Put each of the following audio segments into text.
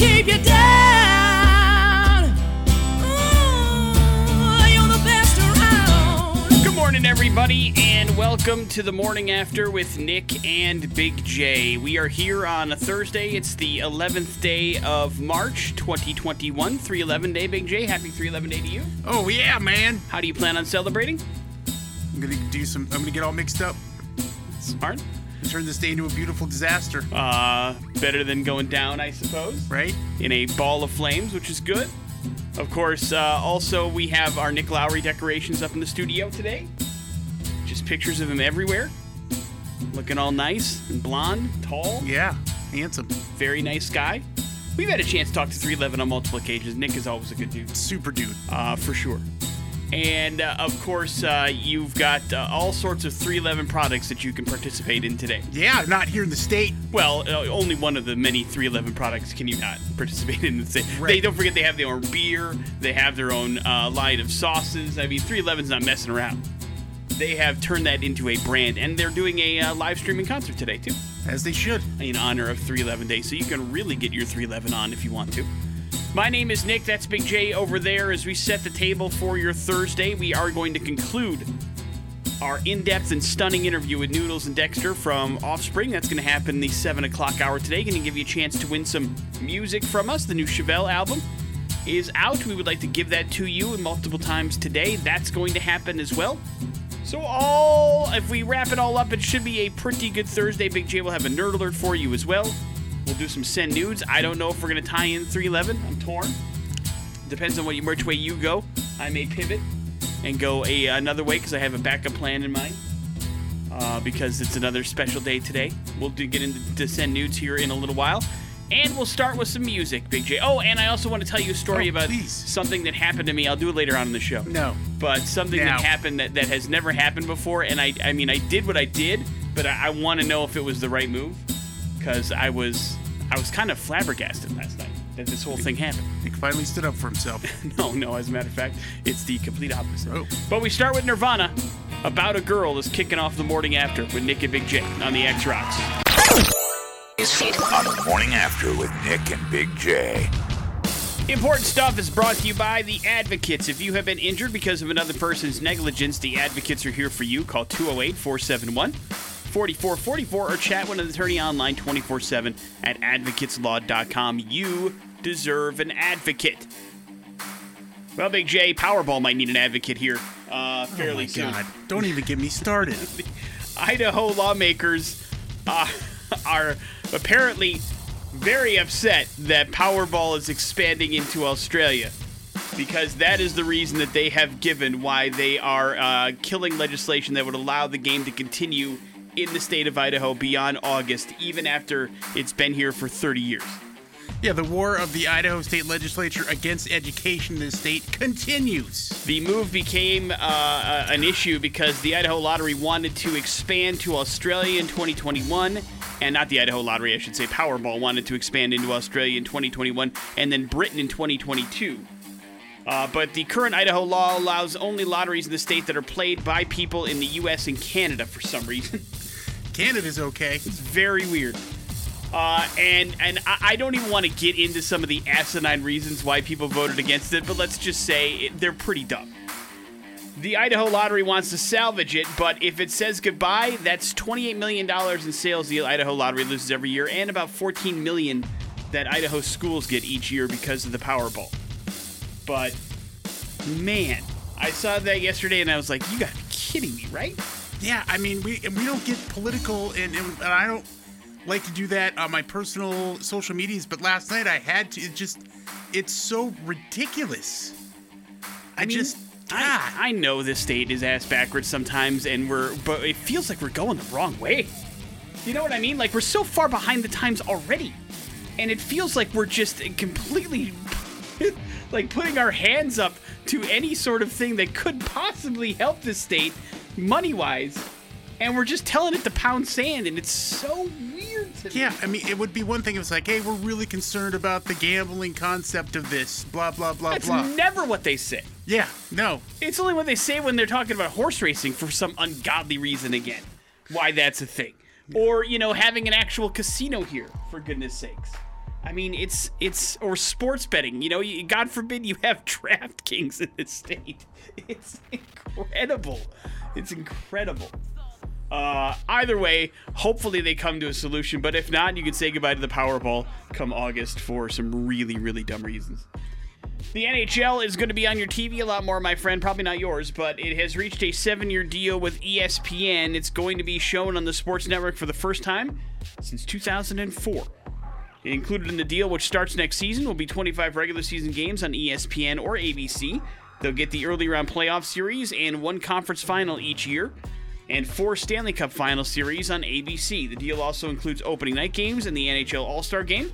keep you down. Ooh, you're the best around. Good morning, everybody, and welcome to the morning after with Nick and Big J. We are here on a Thursday. It's the 11th day of March, 2021. 311 day, Big J. Happy 311 day to you. Oh yeah, man. How do you plan on celebrating? I'm gonna do some. I'm gonna get all mixed up. Smart. Turn this day into a beautiful disaster. Uh, better than going down, I suppose. Right? in a ball of flames, which is good. Of course, uh, also we have our Nick Lowry decorations up in the studio today. Just pictures of him everywhere, looking all nice and blonde, tall, Yeah. Handsome. very nice guy. We've had a chance to talk to 311 on multiple occasions. Nick is always a good dude, Super dude. uh, for sure. And uh, of course, uh, you've got uh, all sorts of 311 products that you can participate in today. Yeah. Not here in the state. Well, uh, only one of the many 311 products can you not participate in. The Right. They don't forget they have their own beer. They have their own uh, line of sauces. I mean, 311's not messing around. They have turned that into a brand, and they're doing a uh, live streaming concert today too, As they should. in honor of 311 Day. So you can really get your 311 on if you want to. My name is Nick. That's Big J over there. As we set the table for your Thursday, we are going to conclude our in-depth and stunning interview with Noodles and Dexter from Offspring. That's going to happen in the seven o'clock hour today. Going to give you a chance to win some music from us. The new Chevelle album is out. We would like to give that to you multiple times today. That's going to happen as well. So all, if we wrap it all up, it should be a pretty good Thursday. Big J will have a nerd alert for you as well. We'll do some send nudes. I don't know if we're going to tie in 311. I'm torn. Depends on what you, which way you go. I may pivot and go a another way because I have a backup plan in mind. Uh, because it's another special day today. We'll do, get into to send nudes here in a little while. And we'll start with some music, Big J. Oh, and I also want to tell you a story Oh, about please. something that happened to me. I'll do it later on in the show No. but something Now. that happened that, that has never happened before and I, I mean I did what I did but I, I want to know if it was the right move because I was I was kind of flabbergasted last night that this whole thing happened Nick finally stood up for himself. no no as a matter of fact it's the complete opposite Oh. but we start with Nirvana about a girl is kicking off the morning after with Nick and Big J on the X Rocks on the morning after with Nick and Big J. Important stuff is brought to you by the Advocates. If you have been injured because of another person's negligence, the Advocates are here for you. Call 208 471 4444 or chat with an attorney online 24 7 at advocateslaw.com. You deserve an advocate. Well, Big J, Powerball might need an advocate here uh, Oh fairly my soon. God. Don't even get me started. Idaho lawmakers uh, are apparently very upset that Powerball is expanding into Australia because that is the reason that they have given why they are uh, killing legislation that would allow the game to continue in the state of Idaho beyond August, even after it's been here for 30 years. Yeah, the war of the Idaho State Legislature against education in the state continues. The move became uh, uh, an issue because the Idaho Lottery wanted to expand to Australia in 2021, and not the Idaho Lottery, I should say, Powerball wanted to expand into Australia in 2021, and then Britain in 2022. Uh, but the current Idaho law allows only lotteries in the state that are played by people in the U.S. and Canada for some reason. Canada's okay. It's very weird. Uh, and and I, I don't even want to get into some of the asinine reasons why people voted against it, but let's just say it, they're pretty dumb. The Idaho Lottery wants to salvage it, but if it says goodbye, that's $28 million in sales the Idaho Lottery loses every year, and about 14 million that Idaho schools get each year because of the Powerball. But man, I saw that yesterday and I was like, you gotta be kidding me, right? Yeah, I mean, we we don't get political, and, and, I don't like to do that on my personal social medias. But last night I had to. It just, it's so ridiculous. I, mean, just, I, ah, I know this state is ass backwards sometimes, and we're, but it feels like we're going the wrong way. You know what I mean? Like we're so far behind the times already, and it feels like we're just completely, like putting our hands up to any sort of thing that could possibly help this state, money wise, and we're just telling it to pound sand, and it's so weird to me. yeah. I mean, it would be one thing if it's like, hey, we're really concerned about the gambling concept of this. Blah blah blah That's blah. never what they say. yeah, no. It's only what they say when they're talking about horse racing for some ungodly reason again. Why that's a thing. Or, you know, having an actual casino here, for goodness sakes. I mean, it's it's or sports betting. You know, you, God forbid you have DraftKings in this state. It's incredible. It's incredible. Uh, either way, hopefully they come to a solution. But if not, you can say goodbye to the Powerball come August for some really, really dumb reasons. The NHL is going to be on your TV a lot more, my friend. Probably not yours, but it has reached a seven year deal with ESPN. It's going to be shown on the Sports Network for the first time since 2004. Included in the deal, which starts next season, will be 25 regular season games on ESPN or ABC. They'll get the early round playoff series and one conference final each year, and four Stanley Cup final series on ABC. The deal also includes opening night games and the NHL All Star game.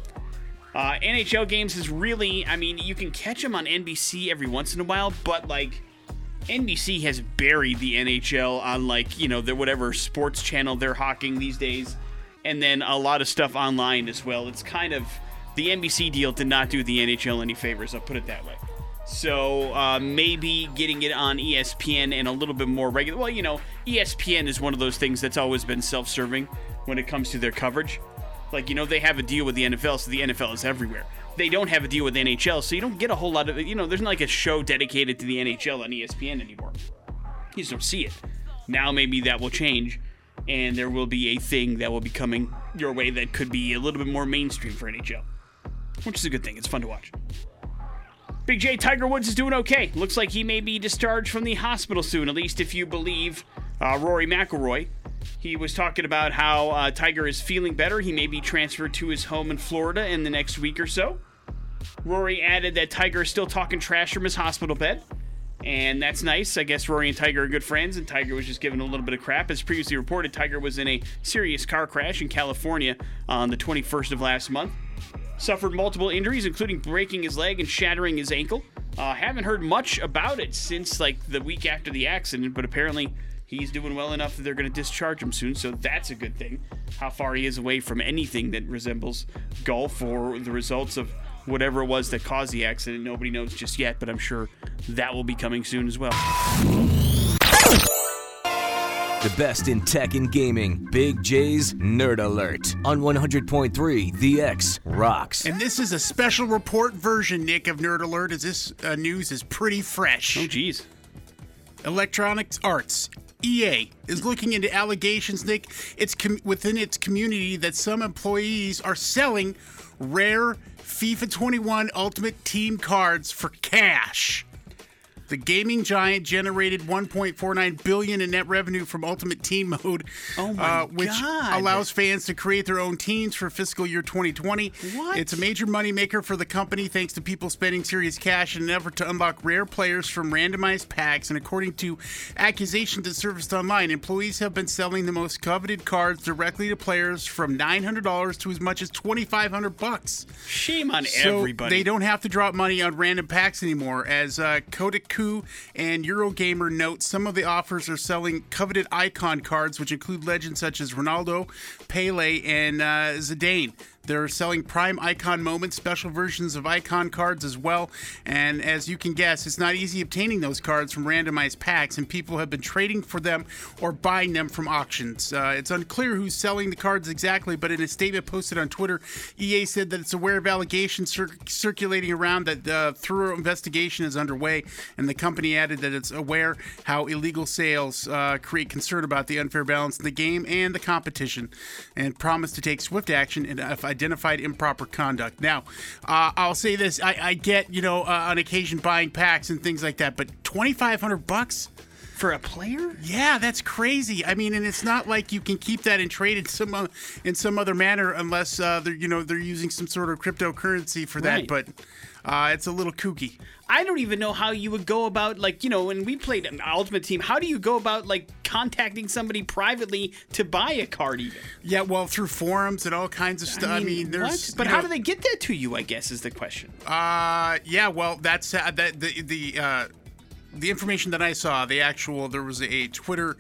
Uh, NHL games is really, I mean, you can catch them on NBC every once in a while, but like NBC has buried the NHL on like, you know, their whatever sports channel they're hawking these days, and then a lot of stuff online as well. It's kind of the NBC deal did not do the NHL any favors, I'll put it that way. So uh, maybe getting it on ESPN and a little bit more regular. Well, you know, ESPN is one of those things that's always been self-serving when it comes to their coverage. Like, you know, they have a deal with the NFL, so the NFL is everywhere. They don't have a deal with the NHL, so you don't get a whole lot of, you know, there's not like a show dedicated to the NHL on ESPN anymore. You just don't see it. Now maybe that will change, and there will be a thing that will be coming your way that could be a little bit more mainstream for NHL, which is a good thing. It's fun to watch. Big J Tiger Woods is doing okay. Looks like he may be discharged from the hospital soon, at least if you believe uh, Rory McIlroy. He was talking about how uh, Tiger is feeling better. He may be transferred to his home in Florida in the next week or so. Rory added that Tiger is still talking trash from his hospital bed. And that's nice. I guess Rory and Tiger are good friends, and Tiger was just giving a little bit of crap. As previously reported, Tiger was in a serious car crash in California on the 21st of last month. Suffered multiple injuries, including breaking his leg and shattering his ankle. Uh, haven't heard much about it since like the week after the accident, but apparently he's doing well enough that they're going to discharge him soon, so that's a good thing. How far he is away from anything that resembles golf or the results of whatever it was that caused the accident, nobody knows just yet, but I'm sure that will be coming soon as well. The best in tech and gaming. Big J's Nerd Alert on 100.3 The X rocks. And this is a special report version, Nick, of Nerd Alert, as this uh, news is pretty fresh. Oh, geez. Electronics Arts. EA is looking into allegations, Nick. It's com- within its community that some employees are selling rare FIFA 21 Ultimate Team cards for cash. The gaming giant generated 1.49 billion in net revenue from Ultimate Team Mode, Oh my uh, which God. allows fans to create their own teams for fiscal year 2020. What? It's a major moneymaker for the company thanks to people spending serious cash in an effort to unlock rare players from randomized packs. And according to accusations that surfaced online, employees have been selling the most coveted cards directly to players from $900 to as much as 2500 bucks. Shame on So everybody. they don't have to drop money on random packs anymore. As uh, And Eurogamer note, some of the offers are selling coveted icon cards, which include legends such as Ronaldo, Pele, and uh, Zidane. They're selling prime icon moments, special versions of icon cards as well. And as you can guess, it's not easy obtaining those cards from randomized packs, and people have been trading for them or buying them from auctions. Uh, it's unclear who's selling the cards exactly, but in a statement posted on Twitter, EA said that it's aware of allegations cir- circulating around that uh, thorough investigation is underway, and the company added that it's aware how illegal sales uh, create concern about the unfair balance in the game and the competition, and promised to take swift action if identified improper conduct. Now, uh, I'll say this: I, I get you know uh, on occasion buying packs and things like that, but twenty five hundred bucks. For a player? Yeah, that's crazy. I mean, and it's not like you can keep that and trade it some o- in some other manner unless uh, they're you know they're using some sort of cryptocurrency for that. Right. But uh, it's a little kooky. I don't even know how you would go about like you know when we played Ultimate Team. How do you go about like contacting somebody privately to buy a card? Even Yeah, well, through forums and all kinds of stuff. I mean, there's. what? But how know, do they get that to you? I guess is the question. Uh, yeah, well, that's uh, that the the uh, the information that I saw, the actual there was a Twitter,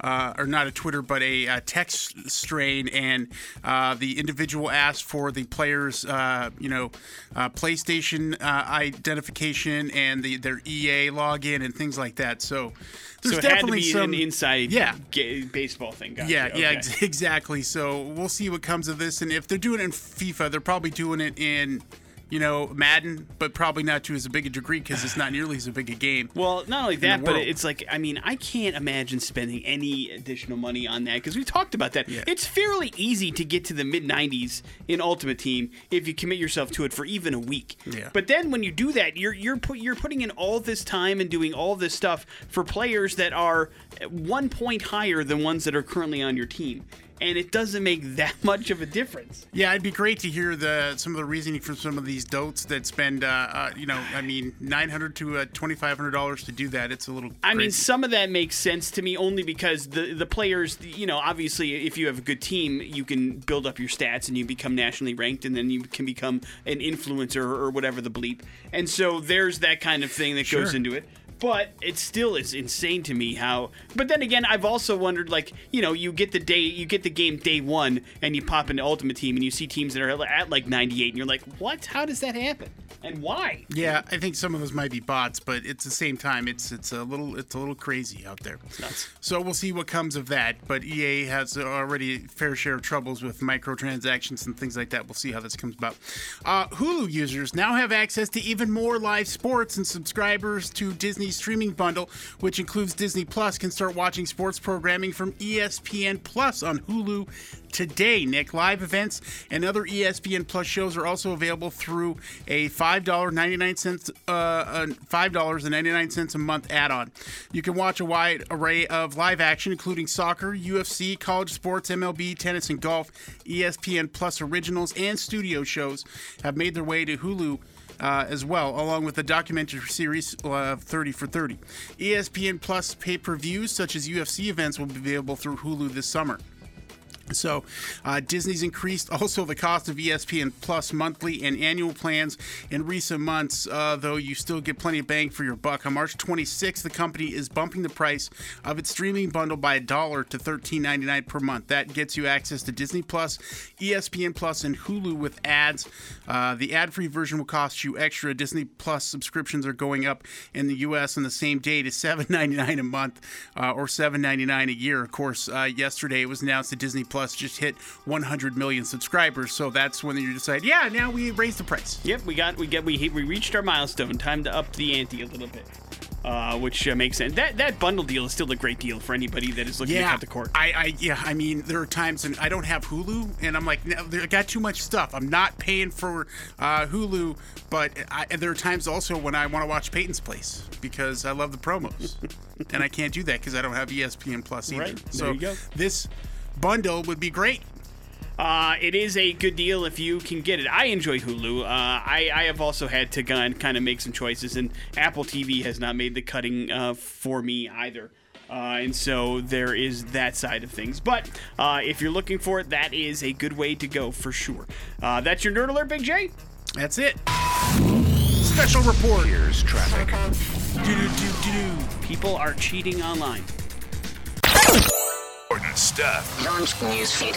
uh, or not a Twitter, but a, uh text strain, and uh, the individual asked for the player's, uh, you know, uh, PlayStation uh, identification and the their EA login and things like that. So there's so it had to definitely be some an inside Yeah. ga- baseball thing. Gotcha. yeah, yeah, okay. ex- exactly. So we'll see what comes of this, and if they're doing it in FIFA, they're probably doing it in, you know, Madden, but probably not to as big a degree because it's not nearly as big a game. Well, not only that, but it's like I mean, I can't imagine spending any additional money on that because we talked about that. Yeah. It's fairly easy to get to the mid 90s in Ultimate Team if you commit yourself to it for even a week. Yeah. But then when you do that, you're you're put you're putting in all this time and doing all this stuff for players that are one point higher than ones that are currently on your team, and it doesn't make that much of a difference. Yeah, it'd be great to hear the some of the reasoning from some of these dotes that spend, uh, uh, you know, I mean, nine hundred to uh, twenty five hundred dollars to do that. It's a little. I mean, some of that makes sense to me only because the the players, you know, obviously, if you have a good team, you can build up your stats and you become nationally ranked, and then you can become an influencer or whatever the bleep. And so there's that kind of thing that goes into it. But it still is insane to me how. But then again, I've also wondered, like, you know, you get the day, you get the game day one, and you pop into Ultimate Team, and you see teams that are at like 98, and you're like, what? How does that happen? And why? Yeah, I think some of those might be bots, but it's the same time. It's it's a little it's a little crazy out there. nuts. So we'll see what comes of that. But EA has already a fair share of troubles with microtransactions and things like that. We'll see how this comes about. Uh, Hulu users now have access to even more live sports, and subscribers to Streaming bundle, which includes Disney Plus, can start watching sports programming from ESPN Plus on Hulu today. Nick, live events and other ESPN Plus shows are also available through a five dollar ninety nine cents, uh, five dollars and ninety nine cents a month add-on. You can watch a wide array of live action, including soccer, UFC, college sports, MLB, tennis, and golf. ESPN Plus originals and studio shows have made their way to Hulu. Uh, as well, along with the documentary series uh, 30 for 30. ESPN Plus pay per views, such as UFC events, will be available through Hulu this summer. So, uh, Disney's increased also the cost of ESPN Plus monthly and annual plans in recent months, uh, though you still get plenty of bang for your buck. On March 26th, the company is bumping the price of its streaming bundle by a dollar to $13.99 per month. That gets you access to Disney Plus, ESPN Plus, and Hulu with ads. Uh, the ad free version will cost you extra. Disney Plus subscriptions are going up in the U.S. on the same day to $7.99 a month uh, or $7.99 a year. Of course, uh, yesterday it was announced that Disney Plus just hit 100 million subscribers, so that's when you decide, yeah, now we raise the price. Yep, we got we get we we reached our milestone. Time to up the ante a little bit, uh, which uh, makes sense. That that bundle deal is still a great deal for anybody that is looking to Yeah, cut the cord. I, I, yeah, I mean, there are times and I don't have Hulu, and I'm like, no, I got too much stuff. I'm not paying for uh, Hulu, but I, there are times also when I want to watch Peyton's Place because I love the promos, and I can't do that because I don't have ESPN Plus either. Right, so you go. this bundle would be great. Uh, it is a good deal if you can get it. I enjoy Hulu. Uh, I, I have also had to gun kind of make some choices, and Apple TV has not made the cutting uh, for me either. Uh, and so there is that side of things. But uh, if you're looking for it, that is a good way to go for sure. Uh, that's your Nerd Alert, Big J. That's it. Special report. Here's traffic. People are cheating online. Important stuff Launch newsfeed.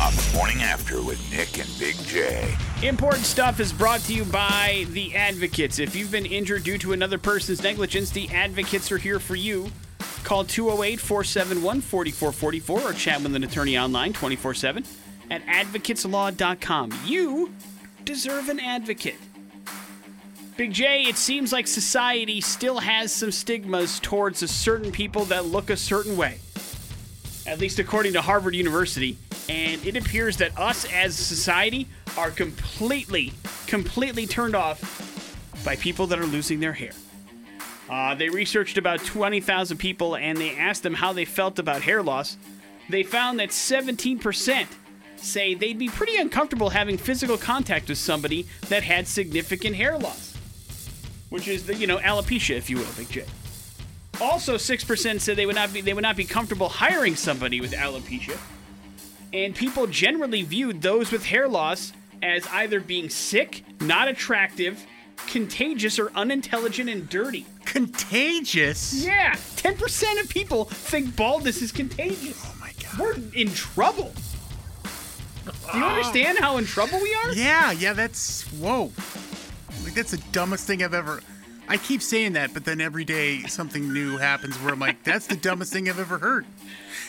on the morning after with Nick and Big J. Important stuff is brought to you by the Advocates. If you've been injured due to another person's negligence, the Advocates are here for you. Call 208 471 4444 or chat with an attorney online 24 7 at advocateslaw.com. You deserve an advocate. Big J, it seems like society still has some stigmas towards a certain people that look a certain way at least according to Harvard University. And it appears that us as society are completely, completely turned off by people that are losing their hair. Uh, they researched about 20,000 people and they asked them how they felt about hair loss. They found that 17% say they'd be pretty uncomfortable having physical contact with somebody that had significant hair loss, which is the, you know, alopecia, if you will, Big J. Also, six percent said they would not be they would not be comfortable hiring somebody with alopecia, and people generally viewed those with hair loss as either being sick, not attractive, contagious, or unintelligent and dirty. contagious. Yeah, 10% of people think baldness is contagious. Oh my god. We're in trouble. Do you understand how in trouble we are? Yeah, yeah, that's whoa. Like that's the dumbest thing I've ever. I keep saying that, but then every day something new happens where I'm like, that's the dumbest thing I've ever heard.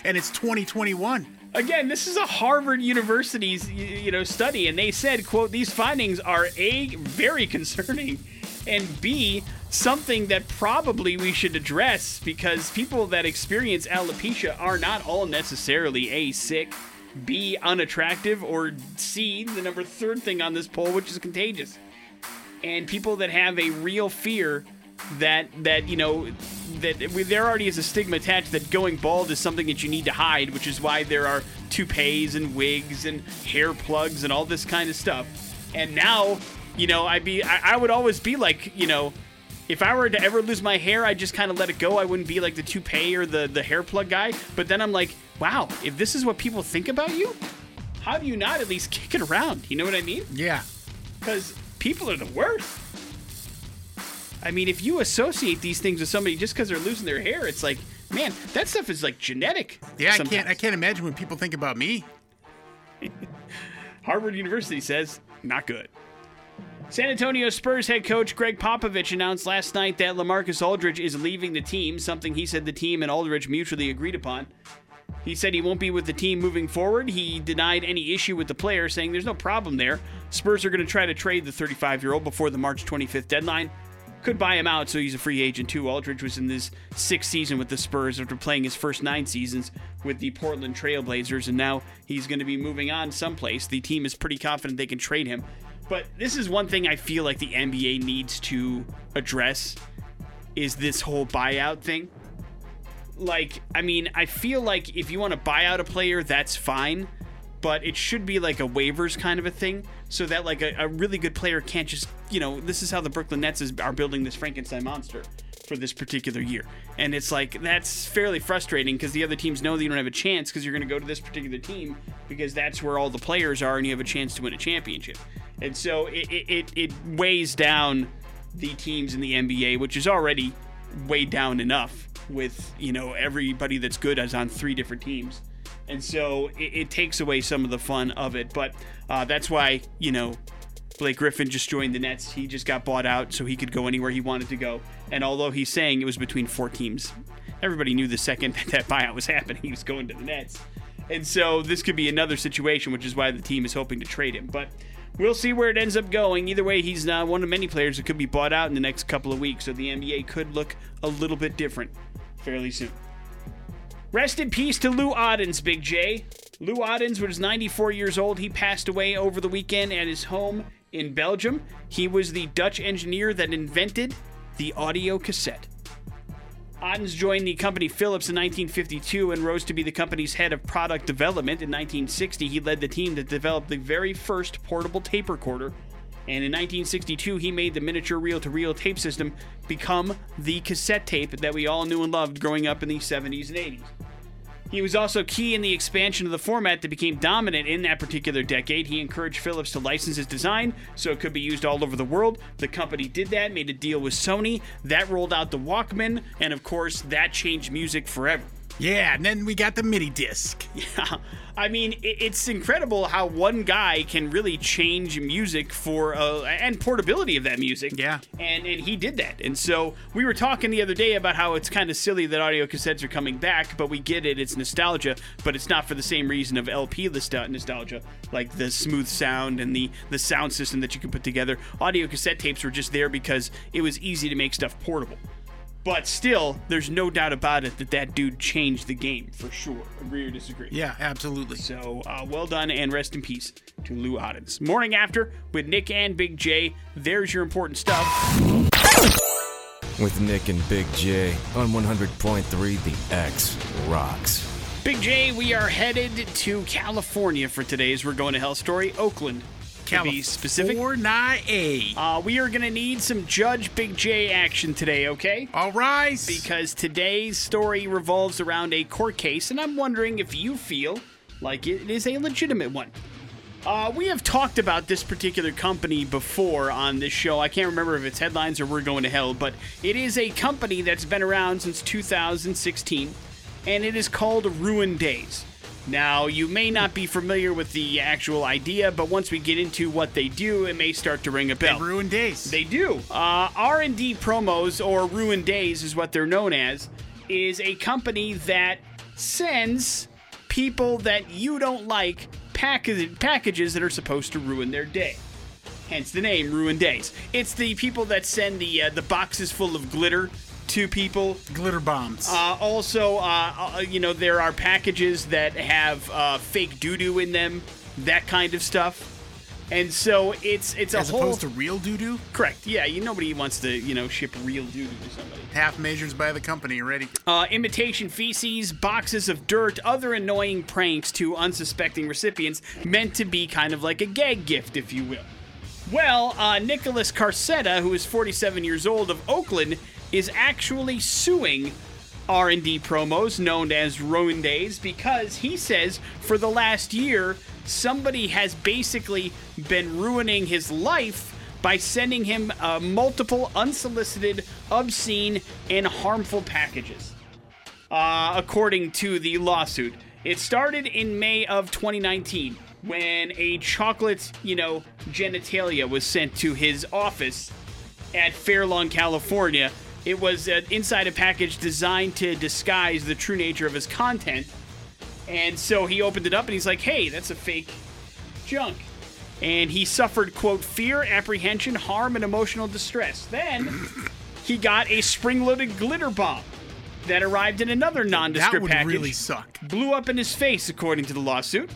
And it's 2021. Again, this is a Harvard University's you know study, and they said, "quote These findings are a very concerning, and b something that probably we should address because people that experience alopecia are not all necessarily a sick, b unattractive, or c the number third thing on this poll, which is contagious." And people that have a real fear that that you know that we- there already is a stigma attached that going bald is something that you need to hide, which is why there are toupees and wigs and hair plugs and all this kind of stuff. And now, you know, I'd be I, I would always be like, you know, if I were to ever lose my hair, I'd just kind of let it go. I wouldn't be like the toupee or the the hair plug guy. But then I'm like, wow, if this is what people think about you, how do you not at least kick it around? You know what I mean? Yeah. because people are the worst. I mean, if you associate these things with somebody just because they're losing their hair, it's like, man, that stuff is like genetic. Yeah, I can't. I can't imagine when people think about me. Harvard University says not good. San Antonio Spurs head coach Gregg Popovich announced last night that LaMarcus Aldridge is leaving the team, something he said the team and Aldridge mutually agreed upon. He said he won't be with the team moving forward. He denied any issue with the player, saying there's no problem there. Spurs are going to try to trade the 35 year old before the March 25th deadline. Could buy him out, so he's a free agent too. Aldridge was in his sixth season with the Spurs after playing his first nine seasons with the Portland Trailblazers, and now he's going to be moving on someplace. The team is pretty confident they can trade him. But this is one thing I feel like the NBA needs to address is this whole buyout thing like I mean, I feel like if you want to buy out a player, that's fine, but it should be like a waivers kind of a thing, so that like a, a really good player can't just you know this is how the Brooklyn Nets is, are building this Frankenstein monster for this particular year, and it's like that's fairly frustrating because the other teams know that you don't have a chance because you're going to go to this particular team because that's where all the players are and you have a chance to win a championship, and so it it, it, weighs down the teams in the NBA, which is already weighed down enough with you know everybody that's good is on three different teams. And so it, it takes away some of the fun of it. But uh, that's why you know blake griffin just joined the nets. He just got bought out so he could go anywhere he wanted to go. And although he's saying it was between four teams everybody knew the second that that buyout was happening he was going to the nets. And so this could be another situation which is why the team is hoping to trade him. But We'll see where it ends up going. Either way, he's uh, one of many players that could be bought out in the next couple of weeks, so the NBA could look a little bit different fairly soon. Rest in peace to Lou Ottens, Big J. Lou Ottens was 94 years old. He passed away over the weekend at his home in Belgium. He was the Dutch engineer that invented the audio cassette. Ottens joined the company Philips in 1952 and rose to be the company's head of product development. In 1960, he led the team that developed the very first portable tape recorder. And in 1962, he made the miniature reel to reel tape system become the cassette tape that we all knew and loved growing up in the 70s and 80s. He was also key in the expansion of the format that became dominant in that particular decade. He encouraged Philips to license his design so it could be used all over the world. The company did that, made a deal with Sony. That rolled out the Walkman, and of course, that changed music forever. Yeah, and then we got the MIDI disc. Yeah, I mean, it's incredible how one guy can really change music for uh, and portability of that music. Yeah. and and he did that. And so we were talking the other day about how it's kind of silly that audio cassettes are coming back, but we get it. It's nostalgia, but it's not for the same reason of LP nostal- nostalgia, like the smooth sound and the the sound system that you can put together. Audio cassette tapes were just there because it was easy to make stuff portable. But still, there's no doubt about it that that dude changed the game for sure. Agree or disagree? Yeah, absolutely. So, uh, well done and rest in peace to Lou Ottens. Morning after with Nick and Big J. There's your important stuff. With Nick and Big J on 100.3 The X Rocks. Big J, we are headed to California for today's We're Going to Hell story, Oakland. To be specific, California. uh, we are going to need some Judge Big J action today, okay? All rise. because today's story revolves around a court case, and I'm wondering if you feel like it is a legitimate one. Uh, we have talked about this particular company before on this show. I can't remember if it's headlines or we're going to hell, but it is a company that's been around since 2016, and it is called Ruin Days. Now, you may not be familiar with the actual idea, but once we get into what they do, it may start to ring a bell. They ruin days. They do. Uh, R&D Promos, or Ruin Days is what they're known as, is a company that sends people that you don't like package- packages that are supposed to ruin their day. Hence the name Ruin Days. It's the people that send the uh, the boxes full of glitter to people. Glitter bombs. Uh, also, uh, uh, you know, there are packages that have uh, fake doo doo in them, that kind of stuff. And so it's it's a as whole opposed to real doo doo. correct. Yeah, you nobody wants to you know ship real doo doo to somebody. Half measures by the company already. Uh, imitation feces, boxes of dirt, other annoying pranks to unsuspecting recipients, meant to be kind of like a gag gift, if you will. Well, uh, Nicholas Carcetta, who is 47 years old of Oakland, is actually suing R&D promos known as Ruin Days because he says for the last year somebody has basically been ruining his life by sending him uh, multiple unsolicited, obscene, and harmful packages. Uh, according to the lawsuit, it started in May of 2019 when a chocolate, you know, genitalia was sent to his office at Fairlawn, California. It was uh, inside a package designed to disguise the true nature of his content. And so he opened it up and he's like, hey, that's a fake junk. And he suffered, quote, fear, apprehension, harm, and emotional distress. Then he got a spring loaded glitter bomb that arrived in another nondescript That would package really suck. blew up in his face, according to the lawsuit.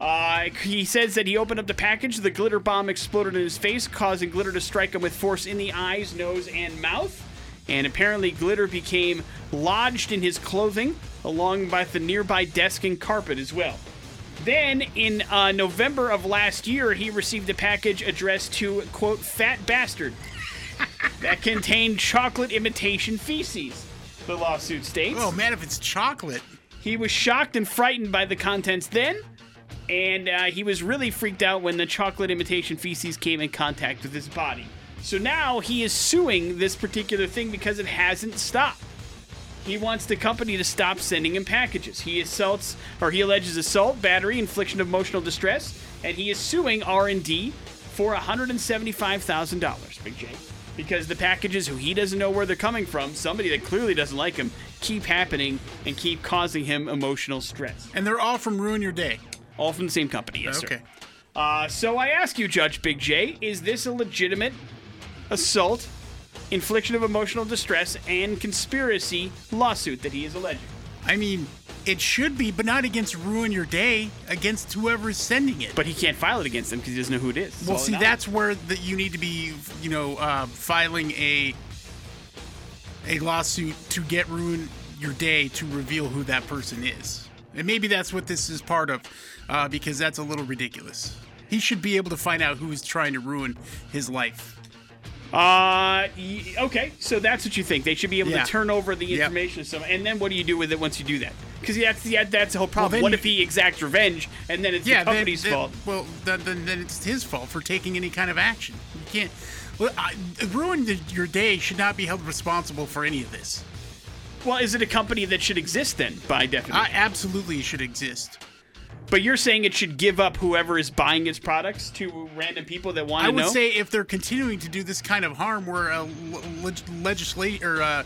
Uh, he says that he opened up the package, the glitter bomb exploded in his face, causing glitter to strike him with force in the eyes, nose, and mouth. And apparently, glitter became lodged in his clothing, along with the nearby desk and carpet as well. Then, in uh, November of last year, he received a package addressed to, quote, fat bastard, that contained chocolate imitation feces, the lawsuit states. Oh man, if it's chocolate. He was shocked and frightened by the contents then, and uh, he was really freaked out when the chocolate imitation feces came in contact with his body. So now he is suing this particular thing because it hasn't stopped. He wants the company to stop sending him packages. He assaults, or he alleges assault, battery, infliction of emotional distress, and he is suing R&D for $175,000, Big J. Because the packages who he doesn't know where they're coming from, somebody that clearly doesn't like him, keep happening and keep causing him emotional stress. And they're all from Ruin Your Day. All from the same company, yes, okay. sir. Uh, so I ask you, Judge Big J, is this a legitimate assault, infliction of emotional distress, and conspiracy lawsuit that he is alleging? I mean, it should be, but not against Ruin Your Day, against whoever's sending it. But he can't file it against them because he doesn't know who it is. Well, see, that's where that you need to be, you know, uh, filing a a lawsuit to get Ruin Your Day to reveal who that person is. And maybe that's what this is part of, uh, because that's a little ridiculous. He should be able to find out who's trying to ruin his life. Uh, y- okay, so that's what you think. They should be able Yeah. to turn over the Yep. information to someone, and then what do you do with it once you do that? Because that's yeah, that's the whole problem. then what you- if he exacts revenge, and then it's Yeah, the then- company's then- fault? Well, then, then, then it's his fault for taking any kind of action. You can't. Well, I, ruin the, your day should not be held responsible for any of this. Well, is it a company that should exist then, by definition? I absolutely should exist. But you're saying it should give up whoever is buying its products to random people that want I to would say if they're continuing to do this kind of harm where a leg- legislate or uh,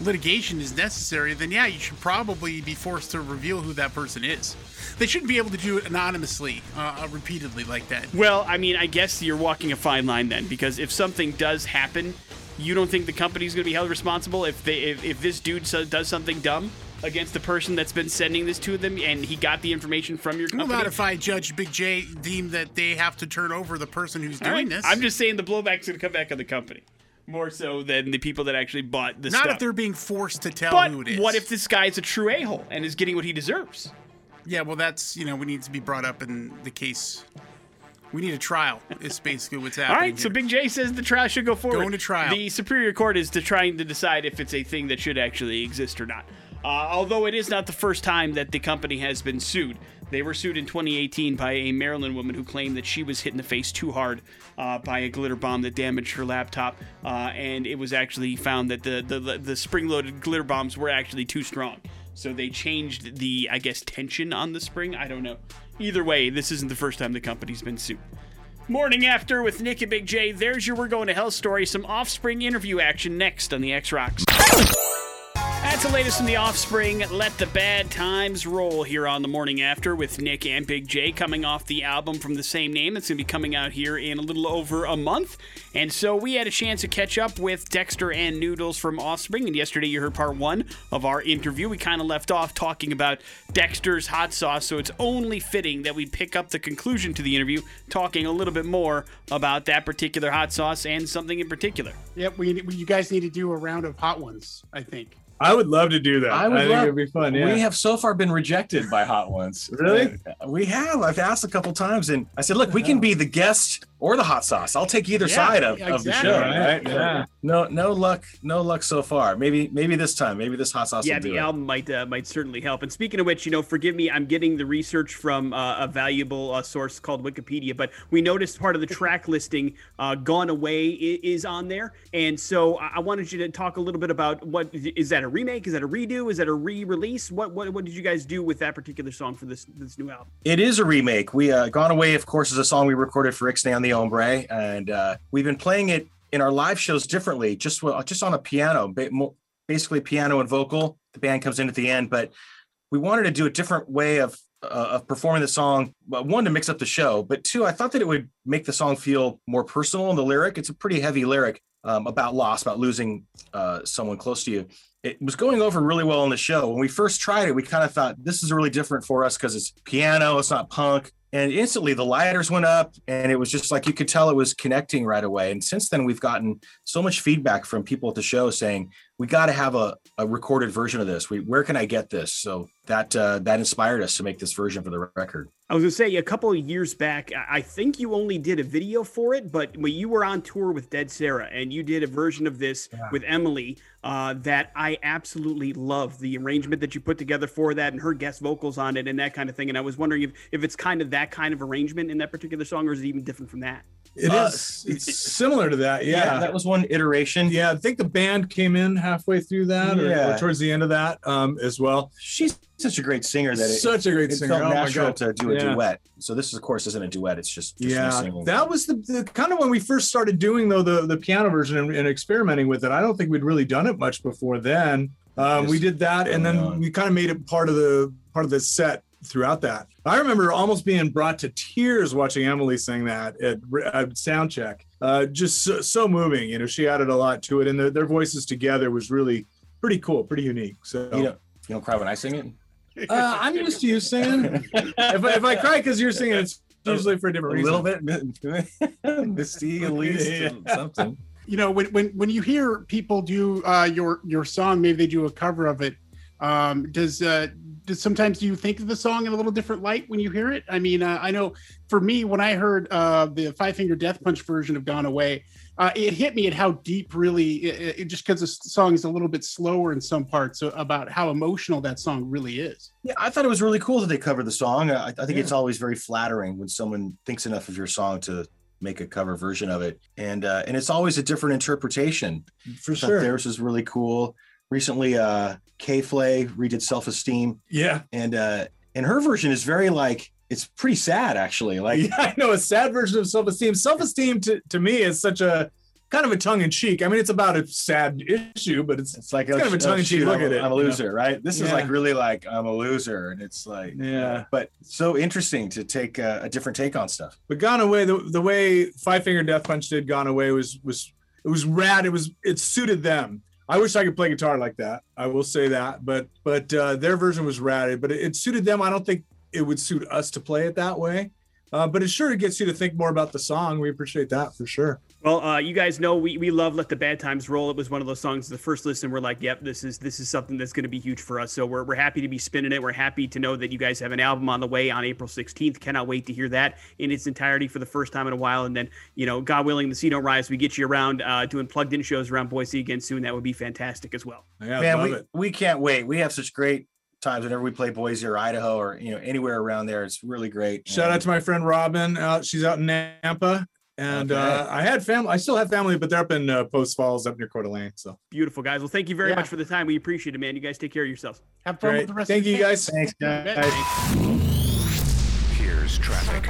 litigation is necessary, then yeah, you should probably be forced to reveal who that person is. They shouldn't be able to do it anonymously, uh, uh, repeatedly like that. well, I mean, I guess you're walking a fine line then, because if something does happen, you don't think the company's going to be held responsible if they if, if this dude so, does something dumb against the person that's been sending this to them and he got the information from your Well, company? not if I, Judge Big J, deem that they have to turn over the person who's All doing right? this. I'm just saying the blowback's going to come back on the company more so than the people that actually bought the stuff. not stuff. if they're being forced to tell but who it is. what if this guy's a true a-hole and is getting what he deserves? Yeah, well, that's you know we need to be brought up in the case. We need a trial. Is basically what's happening. All right, so. Big J says the trial should go forward. Going to trial. The Superior Court is to trying to decide if it's a thing that should actually exist or not. Uh, although it is not the first time that the company has been sued. They were sued in 2018 by a Maryland woman who claimed that she was hit in the face too hard uh, by a glitter bomb that damaged her laptop, uh, and it was actually found that the the, the spring-loaded glitter bombs were actually too strong. So they changed the, I guess, tension on the spring. I don't know. Either way, this isn't the first time the company's been sued. Morning after with Nick and Big J. There's your We're Going to Hell story. Some offspring interview action next on the X Rocks. That's the latest from the offspring. Let the bad times roll here on the morning after with Nick and Big J coming off the album from the same name that's going to be coming out here in a little over a month. And so we had a chance to catch up with Dexter and Noodles from Offspring. And yesterday you heard part one of our interview. We kind of left off talking about Dexter's hot sauce. So it's only fitting that we pick up the conclusion to the interview talking a little bit more about that particular hot sauce and something in particular. Yep, we, you guys need to do a round of hot ones. I think. I would love to do that. I would think it'd be fun. Yeah. We have so far been rejected by hot ones. Really? Uh, we have. I've asked a couple times, and I said, "Look, we can be the guest or the hot sauce. I'll take either Yeah, side of, yeah, of the show." Right, Right? yeah. No, no luck. No luck so far. Maybe, maybe this time. Maybe this hot sauce yeah, will do the it. album might uh, might certainly help. And speaking of which, you know, forgive me, I'm getting the research from uh, a valuable uh, source called Wikipedia, but we noticed part of the track listing, uh, "Gone Away," is on there, and so I I wanted you to talk a little bit about what is that a remake? Is that a redo? Is that a re-release? What what what did you guys do with that particular song for this this new album? It is a remake. We uh, "Gone Away," of course, is a song we recorded for Ixnay on the Hombre, and uh, we've been playing it in our live shows differently, just just on a piano, basically piano and vocal. The band comes in at the end, but we wanted to do a different way of uh, of performing the song. One to mix up the show, but two, I thought that it would make the song feel more personal in the lyric. It's a pretty heavy lyric um, about loss, about losing uh, someone close to you. It was going over really well on the show. When we first tried it, we kind of thought this is really different for us because it's piano, it's not punk. And instantly the lighters went up, and it was just like you could tell it was connecting right away. And since then, we've gotten so much feedback from people at the show saying, we got to have a, a recorded version of this. We, where can I get this? So that uh, that inspired us to make this version for the record. I was gonna say a couple of years back, I think you only did a video for it, but when you were on tour with Dead Sara and you did a version of this with Emily, uh, that I absolutely love the arrangement that you put together for that and her guest vocals on it and that kind of thing. And I was wondering if if it's kind of that kind of arrangement in that particular song, or is it even different from that? It Uh, is. It's similar to that. Yeah. that was one iteration. Yeah, I think the band came in halfway through that, or, Yeah. or towards the end of that, um, as well. She's such a great singer that it, Such a great it singer. felt Oh my God. to do a Yeah. duet. So this, of course, isn't a duet. It's just, just Yeah, that was the, the kind of when we first started doing though the the piano version and, and experimenting with it. I don't think we'd really done it much before then. Um, we did that, and then on. we kind of made it part of the part of the set throughout that. I remember almost being brought to tears watching Emily sing that at, at sound check. Uh, just so, so moving. You know, she added a lot to it, and their, their voices together was really pretty cool, pretty unique. So you know, you don't cry when I sing it. uh, I'm used to you singing. if, I- if I cry because you're singing, it's usually for a A different reason. A little bit, misty at least, Yeah. something. you know when when when you hear people do uh your your song maybe they do a cover of it um does uh does sometimes do you think of the song in a little different light when you hear it i mean uh, i know for me when i heard uh the five finger death punch version of gone away uh, it hit me at how deep really it, it, just because the song is a little bit slower in some parts so about how emotional that song really is Yeah, I thought it was really cool that they covered the song. I, I think Yeah. it's always very flattering when someone thinks enough of your song to make a cover version of it, and uh, and it's always a different interpretation. for sure. theirs was really cool. Recently, uh, K Flay redid "Self Esteem," Yeah. and uh, and her version is very like it's pretty sad actually. Like yeah, I know a sad version of self-esteem. Self-esteem to, to me is such a kind of a tongue-in-cheek. I mean, it's about a sad issue, but it's it's like It's kind of a oh, tongue-in-cheek look at it, I'm a you know? loser, right? This is like really like I'm a loser, and it's like yeah. but so interesting to take a, a different take on stuff. But Gone Away, the, the way Five Finger Death Punch did Gone Away was was it was rad. It was it suited them. I wish I could play guitar like that. I will say that, but but uh, their version was rad. But it, it suited them. I don't think it would suit us to play it that way. Uh, but it sure gets you to think more about the song. We appreciate that for sure. Well, uh, you guys know we, we love "Let the Bad Times Roll." It was one of those songs. The first listen, we're like, "Yep, this is this is something that's going to be huge for us." So we're, we're happy to be spinning it. We're happy to know that you guys have an album on the way on April 16th. Cannot wait to hear that in its entirety for the first time in a while. And then, you know, God willing, the sea don't rise. We get you around uh, doing plugged in shows around Boise again soon. That would be fantastic as well. Yeah, Man, love we, it. we can't wait. We have such great times whenever we play Boise or Idaho or you know anywhere around there. It's really great. Shout out to my friend Robin. Out, she's out in Nampa, and Okay. uh, I had family. I still have family, but they're up in uh, Post Falls, up near Coeur d'Alene. So Beautiful guys. Well, thank you very Yeah. much for the time. We appreciate it, man. You guys take care of yourselves. Have fun great. with the rest Thank of you guys. Thanks, guys. Here's traffic.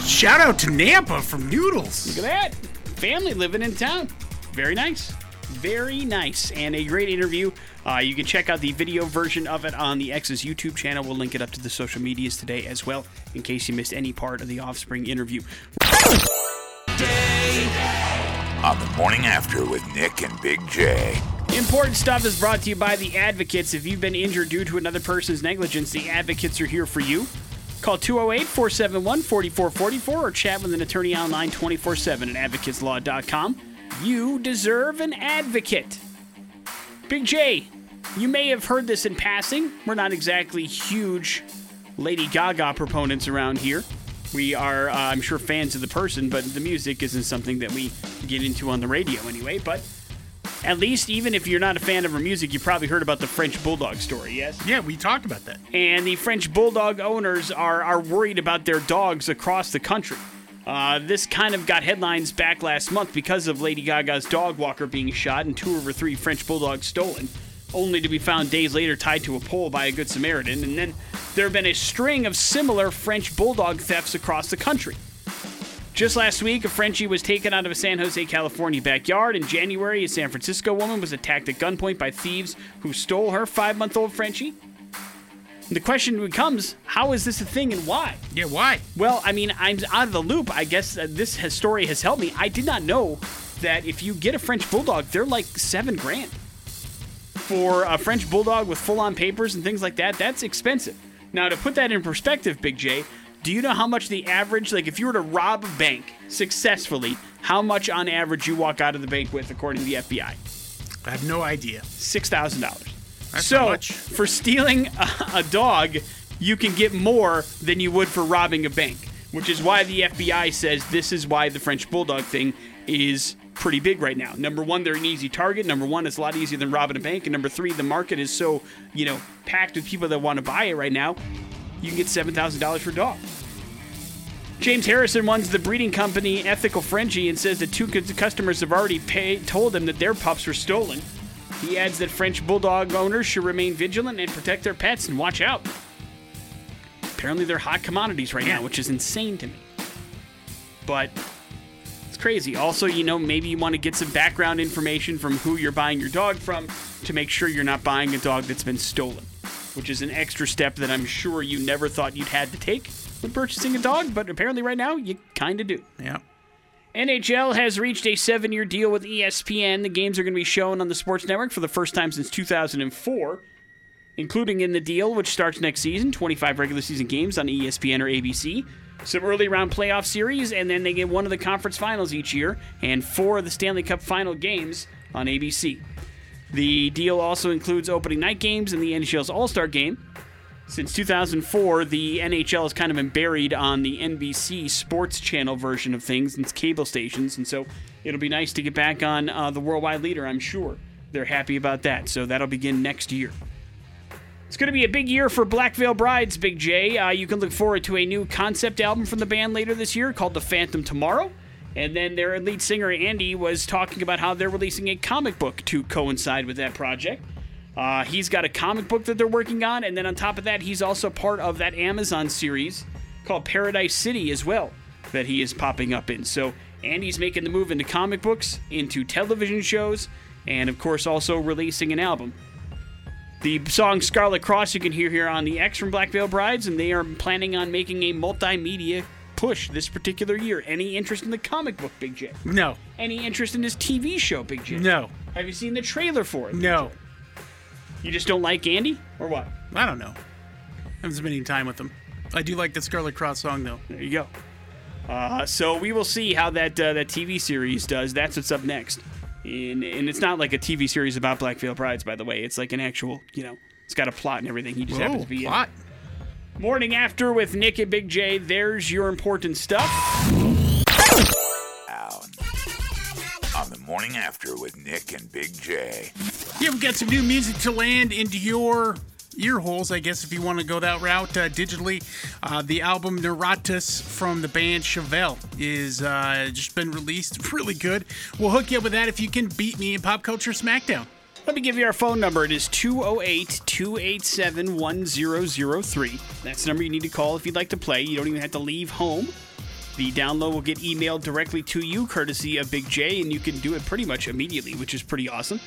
Shout out to Nampa from Noodles. Look at that. Family living in town. Very nice. Very nice. And a great interview. Uh, you can check out the video version of it on the X's YouTube channel. We'll link it up to the social medias today as well, in case you missed any part of the Offspring interview. On the morning after with Nick and Big J. Important stuff is brought to you by the Advocates. If you've been injured due to another person's negligence, the Advocates are here for you. Call 208 471 4444 or chat with an attorney online 24 7 at advocateslaw.com. You deserve an advocate. Big J, you may have heard this in passing. We're not exactly huge Lady Gaga proponents around here. We are, uh, I'm sure, fans of the person, but the music isn't something that we get into on the radio anyway. But at least, even if you're not a fan of her music, you probably heard about the French Bulldog story, yes? Yeah, we talked about that. And the French Bulldog owners are, are worried about their dogs across the country. Uh, this kind of got headlines back last month because of Lady Gaga's dog walker being shot and two of her three French Bulldogs stolen, only to be found days later tied to a pole by a Good Samaritan. And then there have been a string of similar French Bulldog thefts across the country. Just last week, a Frenchie was taken out of a San Jose, California backyard. In January, a San Francisco woman was attacked at gunpoint by thieves who stole her five month old Frenchie. The question becomes how is this a thing and why? Yeah, why? Well, I mean, I'm out of the loop. I guess uh, this has, story has helped me. I did not know that if you get a French Bulldog, they're like seven grand. For a French Bulldog with full on papers and things like that, that's expensive. Now, to put that in perspective, Big J, do you know how much the average, like if you were to rob a bank successfully, how much on average you walk out of the bank with, according to the FBI? I have no idea. six thousand dollars. So much. for stealing a, a dog, you can get more than you would for robbing a bank, which is why the FBI says this is why the French bulldog thing is pretty big right now. Number one, they're an easy target. Number one, it's a lot easier than robbing a bank. And number three, the market is so you know packed with people that want to buy it right now. You can get seven thousand dollars for a dog. James Harrison runs the breeding company Ethical Frenchie and says that two customers have already paid, told him that their pups were stolen. He adds that French bulldog owners should remain vigilant and protect their pets and watch out. Apparently, they're hot commodities right now, which is insane to me. But it's crazy. Also, you know, maybe you want to get some background information from who you're buying your dog from to make sure you're not buying a dog that's been stolen, which is an extra step that I'm sure you never thought you'd had to take when purchasing a dog, but apparently right now you kind of do. Yeah. NHL has reached a seven year deal with ESPN. The games are going to be shown on the Sports Network for the first time since 2004, including in the deal, which starts next season 25 regular season games on ESPN or ABC, some early round playoff series, and then they get one of the conference finals each year, and four of the Stanley Cup final games on ABC. The deal also includes opening night games and the NHL's All Star game. Since 2004, the NHL has kind of been buried on the NBC Sports Channel version of things and cable stations, and so it'll be nice to get back on uh, the worldwide leader, I'm sure. They're happy about that, so that'll begin next year. It's going to be a big year for Black Veil Brides, Big J. Uh, you can look forward to a new concept album from the band later this year called The Phantom Tomorrow. And then their lead singer, Andy, was talking about how they're releasing a comic book to coincide with that project. Uh, he's got a comic book that they're working on, and then on top of that, he's also part of that Amazon series called Paradise City as well that he is popping up in. So Andy's making the move into comic books, into television shows, and of course also releasing an album. The song Scarlet Cross you can hear here on the X from Black Veil Brides, and they are planning on making a multimedia push this particular year. Any interest in the comic book, Big J? No. Any interest in this TV show, Big J? No. Have you seen the trailer for it? No. You just don't like Andy, or what? I don't know. I haven't spent any time with them. I do like the Scarlet Cross song though. There you go. Uh, so we will see how that uh, that TV series does. That's what's up next. And, and it's not like a TV series about Black Veil Brides, by the way. It's like an actual, you know, it's got a plot and everything. He just happens to be in plot. Morning after with Nick and Big J. There's your important stuff. On the morning after with Nick and Big J. Yeah, we've got some new music to land into your ear holes, I guess, if you want to go that route uh, digitally. Uh, the album NIRATIAS from the band Chevelle is uh, just been released. Really good. We'll hook you up with that if you can beat me in Pop Culture Smackdown. Let me give you our phone number. It is 208 287 1003. That's the number you need to call if you'd like to play. You don't even have to leave home. The download will get emailed directly to you, courtesy of Big J, and you can do it pretty much immediately, which is pretty awesome.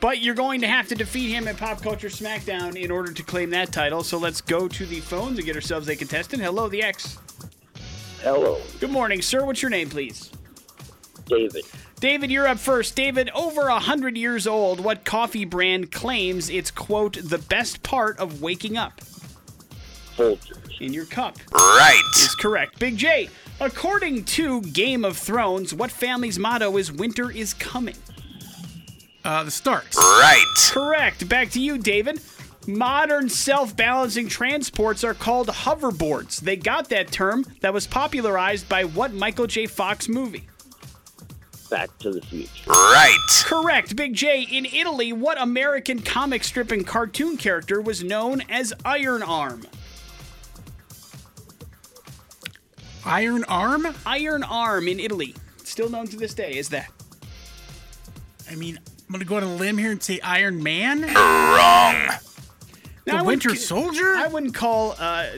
But you're going to have to defeat him at Pop Culture Smackdown in order to claim that title. So let's go to the phones and get ourselves a contestant. Hello, the X. Hello, Good morning, sir. What's your name, please? David. David, you're up first. David, over a hundred years old, what coffee brand claims it's quote the best part of waking up? Folgers. In your cup Right. is correct. Big J, according to Game of Thrones, what family's motto is "Winter is coming"? Uh, the Starks. Right. Correct. Back to you, David. Modern self-balancing transports are called hoverboards. They got that term that was popularized by what Michael J. Fox movie? Back to the Future. Right. Correct. Big J, in Italy, what American comic strip and cartoon character was known as Iron Arm? Iron Arm? Iron Arm in Italy. Still known to this day as that. I mean, I'm going to go on a limb here and say Iron Man? Wrong. Now, The I Winter ca- Soldier? I wouldn't call uh,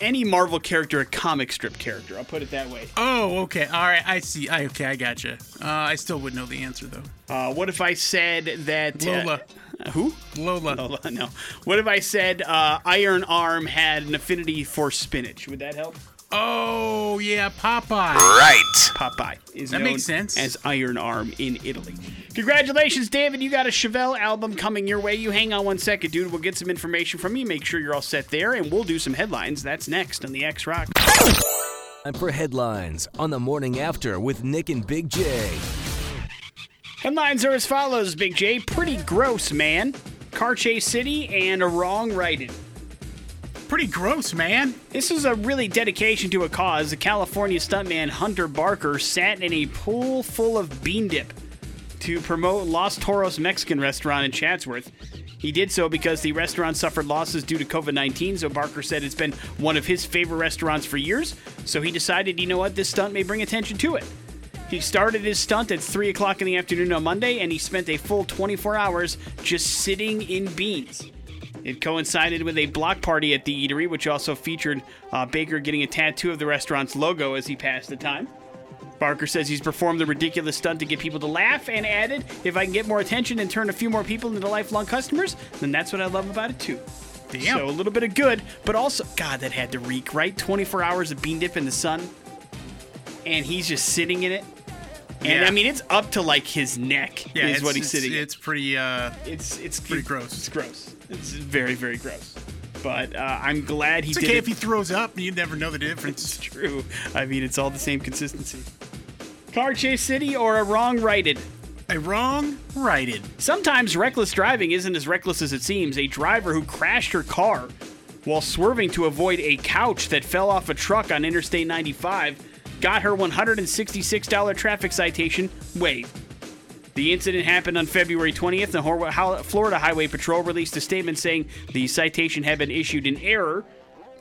any Marvel character a comic strip character. I'll put it that way. Oh, okay. All right. I see. I, okay, I gotcha. Uh, I still wouldn't know the answer, though. Uh, what if I said that. uh, Lola. who? Lola. Lola, no. What if I said uh, Iron Arm had an affinity for spinach? Would that help? Oh, yeah, Popeye. Right. Popeye is That known makes sense. as Iron Arm in Italy. Congratulations, David. You got a Chevelle album coming your way. You hang on one second, dude. We'll get some information from you. Make sure you're all set there, and we'll do some headlines. That's next on the X Rock. Time for headlines on the morning after with Nick and Big J. Headlines are as follows, Big J. Pretty gross, man. Car chase city and a wrong righted. Pretty gross, man. This is a really dedication to a cause. The California stuntman Hunter Barker sat in a pool full of bean dip to promote Los Toros Mexican restaurant in Chatsworth. He did so because the restaurant suffered losses due to COVID 19, so Barker said it's been one of his favorite restaurants for years. So he decided, you know what, this stunt may bring attention to it. He started his stunt at 3 o'clock in the afternoon on Monday, and he spent a full 24 hours just sitting in beans. It coincided with a block party at the eatery, which also featured uh, Baker getting a tattoo of the restaurant's logo as he passed the time. Barker says he's performed the ridiculous stunt to get people to laugh and added, if I can get more attention and turn a few more people into lifelong customers, then that's what I love about it too. Damn. So a little bit of good, but also, God, that had to reek, right? 24 hours of bean dip in the sun, and he's just sitting in it. And Yeah. I mean, it's up to like his neck yeah, is it's, what he's it's, sitting in. It's pretty, uh, It's it's pretty it- gross. It's gross. It's very very gross. But uh, I'm glad he it's did okay it. if he throws up. You never know the difference. It's true. I mean, it's all the same consistency. Car chase city or a wrong righted. A wrong righted. Sometimes reckless driving isn't as reckless as it seems. A driver who crashed her car while swerving to avoid a couch that fell off a truck on Interstate 95 got her $166 traffic citation waived. The incident happened on February 20th. The Florida Highway Patrol released a statement saying the citation had been issued in error.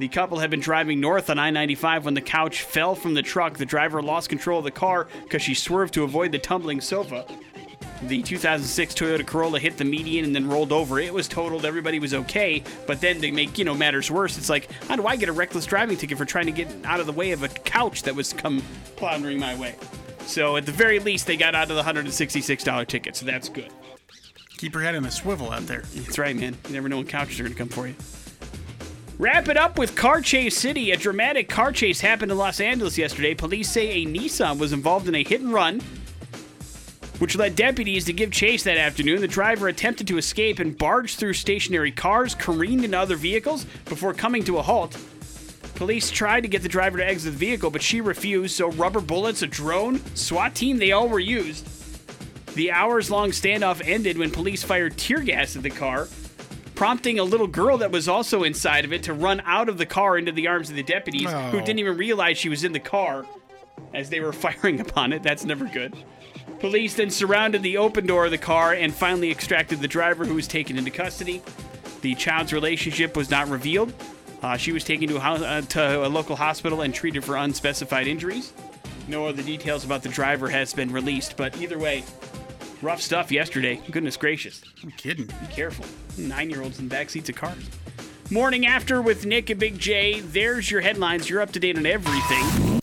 The couple had been driving north on I 95 when the couch fell from the truck. The driver lost control of the car because she swerved to avoid the tumbling sofa. The 2006 Toyota Corolla hit the median and then rolled over. It was totaled. Everybody was okay. But then to make you know matters worse, it's like, how do I get a reckless driving ticket for trying to get out of the way of a couch that was come floundering my way? So at the very least, they got out of the $166 ticket. So that's good. Keep your head in a swivel out there. That's right, man. You never know when couches are going to come for you. Wrap it up with Car Chase City. A dramatic car chase happened in Los Angeles yesterday. Police say a Nissan was involved in a hit and run, which led deputies to give chase that afternoon. The driver attempted to escape and barged through stationary cars, careened into other vehicles before coming to a halt. Police tried to get the driver to exit the vehicle, but she refused, so rubber bullets, a drone, SWAT team, they all were used. The hours long standoff ended when police fired tear gas at the car, prompting a little girl that was also inside of it to run out of the car into the arms of the deputies, who Oh. didn't even realize she was in the car as they were firing upon it. That's never good. Police then surrounded the open door of the car and finally extracted the driver, who was taken into custody. The child's relationship was not revealed. Uh, she was taken to a, uh, to a local hospital and treated for unspecified injuries. No other details about the driver has been released, but either way, rough stuff yesterday. Goodness gracious. I'm kidding. Be careful. Nine year olds in the back seats of cars. Morning after with Nick and Big J. There's your headlines. You're up to date on everything.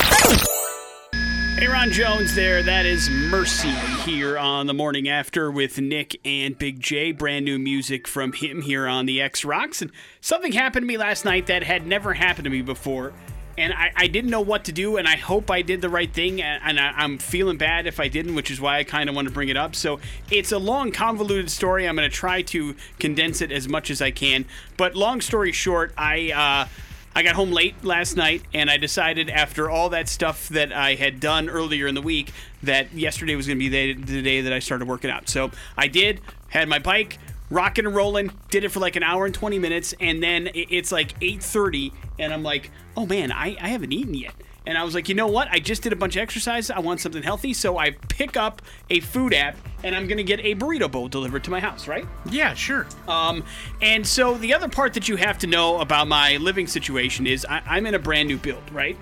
Hey, Ron Jones there. That is Mercy here on the morning after with Nick and Big J. Brand new music from him here on the X Rocks. And something happened to me last night that had never happened to me before. And I, I didn't know what to do, and I hope I did the right thing. And, and I, I'm feeling bad if I didn't, which is why I kind of want to bring it up. So it's a long, convoluted story. I'm going to try to condense it as much as I can. But long story short, I. Uh, I got home late last night, and I decided after all that stuff that I had done earlier in the week that yesterday was going to be the, the day that I started working out. So I did, had my bike rocking and rolling, did it for like an hour and 20 minutes, and then it's like 8:30, and I'm like, oh man, I, I haven't eaten yet. And I was like, you know what? I just did a bunch of exercise. I want something healthy. So I pick up a food app and I'm to get a burrito bowl delivered to my house, right? Yeah, sure. Um, and so the other part that you have to know about my living situation is I, I'm in a brand new build, right?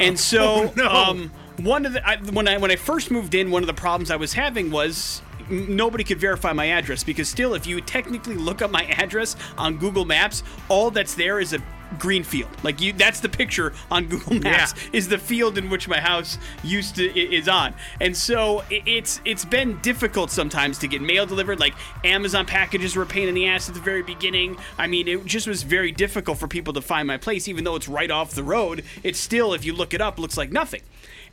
And so, Oh, no. um, one of the I, when I when I first moved in, one of the problems I was having was nobody could verify my address because still, if you technically look up my address on Google Maps, all that's there is a green field. Like you, that's the picture on Google Maps Yeah. is the field in which my house used to is on. And so it's it's been difficult sometimes to get mail delivered. Like Amazon packages were a pain in the ass at the very beginning. I mean, it just was very difficult for people to find my place, even though it's right off the road. It's still, if you look it up, looks like nothing.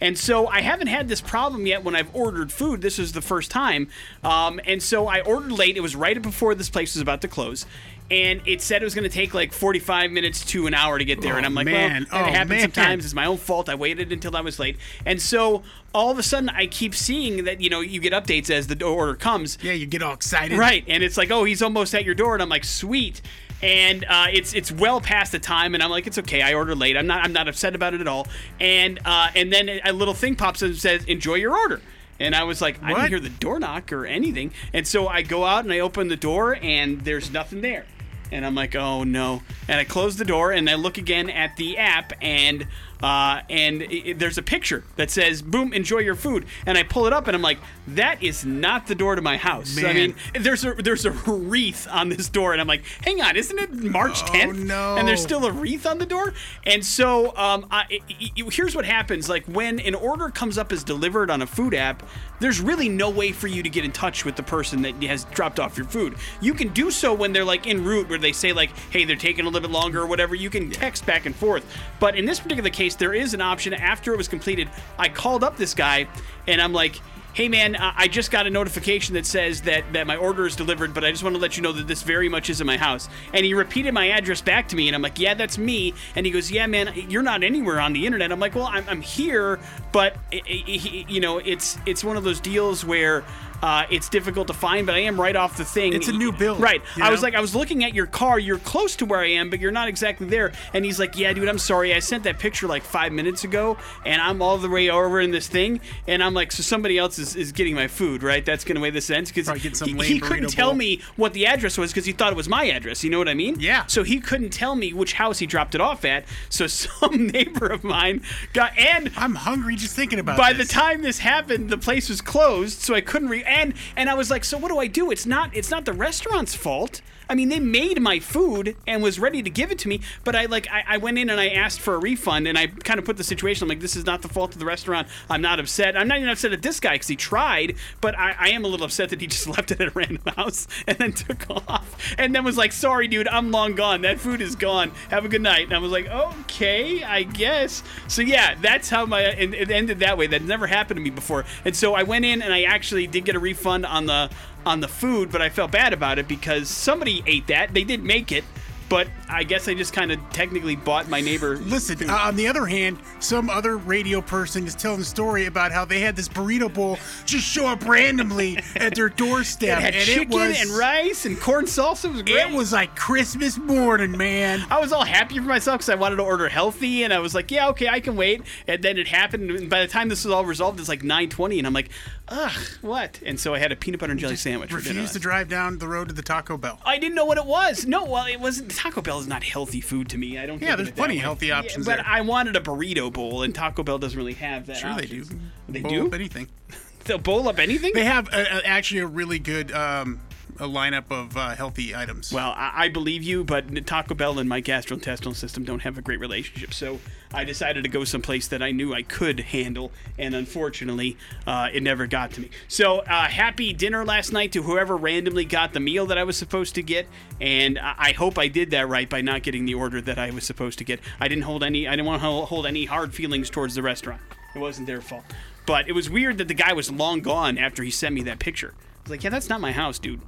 And so I haven't had this problem yet when I've ordered food. This is the first time. Um, and so I ordered late. It was right before this place was about to close. And it said it was going to take like 45 minutes to an hour to get there. and Oh, I'm like, man. well, Oh, happens man. sometimes. It's my own fault. I waited until I was late. And so all of a sudden I keep seeing that, you know, you get updates as the order comes. Yeah, you get all excited. Right, and it's like, oh, he's almost at your door, and I'm like, sweet. And uh, it's it's well past the time, and I'm like, it's okay. I ordered late. I'm not I'm not upset about it at all. And uh, and then a little thing pops up and says, enjoy your order. And I was like, I didn't What? hear the door knock or anything. And so I go out and I open the door, and there's nothing there. And I'm like, oh no. And I close the door and I look again at the app and uh, and it, it- there's a picture that says, boom, enjoy your food. And I pull it up and I'm like, that is not the door to my house. I mean, there's a there's a wreath on this door and I'm like, hang on, isn't it March 10th? no. And there's still a wreath on the door. And so um, I, i- i- here's what happens: like when an order comes up as delivered on a food app, there's really no way for you to get in touch with the person that has dropped off your food. You can do so when they're like en route, where they say like, "Hey, they're taking a little bit longer" or whatever. You can text back and forth. But in this particular case, there is an option. After it was completed, I called up this guy, and I'm like hey man, I just got a notification that says that, that my order is delivered, but I just want to let you know that this very much is in my house. And he repeated my address back to me, and I'm like, yeah, that's me. And he goes, yeah, man, you're not anywhere on the internet. I'm like, well, I'm, I'm here, but i i you know, it's it's one of those deals where. Uh, it's difficult to find, but I am right off the thing. It's a new build, right? you I was like, I was looking at your car. You're close to where I am, but you're not exactly there. And he's like, Yeah, dude, I'm sorry. I sent that picture like five minutes ago, and I'm all the way over in this thing. And I'm like, So somebody else is, is getting my food, right? That's going to make the sense because Probably get some he, he couldn't tell bowl. me what the address was because he thought it was my address. You know what I mean? Yeah. So he couldn't tell me which house he dropped it off at. So some neighbor of mine got and I'm hungry just thinking about it. by this. the time this happened, the place was closed, so I couldn't re and and I was like, so what do I do? It's not it's not the restaurant's fault. I mean, they made my food and was ready to give it to me, but I like I, I went in and I asked for a refund and I kind of put the situation. I'm like, this is not the fault of the restaurant. I'm not upset. I'm not even upset at this guy because he tried, but I, I am a little upset that he just left it at a random house and then took off and then was like, sorry, dude, I'm long gone. That food is gone. Have a good night. And I was like, okay, I guess. So yeah, that's how my and it ended that way. That never happened to me before. And so I went in and I actually did get a refund on the on the food, but I felt bad about it because somebody ate that. They didn't make it. But I guess I just kind of technically bought my neighbor. Listen, uh, on the other hand, some other radio person is telling a story about how they had this burrito bowl just show up randomly at their doorstep, It had and chicken it was and rice and corn salsa. It was great. it was like Christmas morning, man. I was all happy for myself because I wanted to order healthy, and I was like, "Yeah, okay, I can wait." And then it happened. And by the time this was all resolved, it's like 9:20, and I'm like, "Ugh, what?" And so I had a peanut butter and jelly sandwich. for Refused to drive down the road to the Taco Bell. I didn't know what it was. No, well, it wasn't. Taco Bell is not healthy food to me. I don't. Yeah, think there's plenty healthy Yeah, options but there. I wanted a burrito bowl, and Taco Bell doesn't really have that. Sure, they do. They Bowl do. up anything. They'll bowl up anything. They have a, a, actually a really good um, a lineup of uh, healthy items. Well, I, I believe you, but Taco Bell and my gastrointestinal system don't have a great relationship. So I decided to go someplace that I knew I could handle, and unfortunately, uh, it never got to me. So uh, happy dinner last night to whoever randomly got the meal that I was supposed to get, and I, I hope I did that right by not getting the order that I was supposed to get. I didn't hold any. I didn't want to hold any hard feelings towards the restaurant. It wasn't their fault. But it was weird that the guy was long gone after he sent me that picture. I was like, yeah, that's not my house, dude.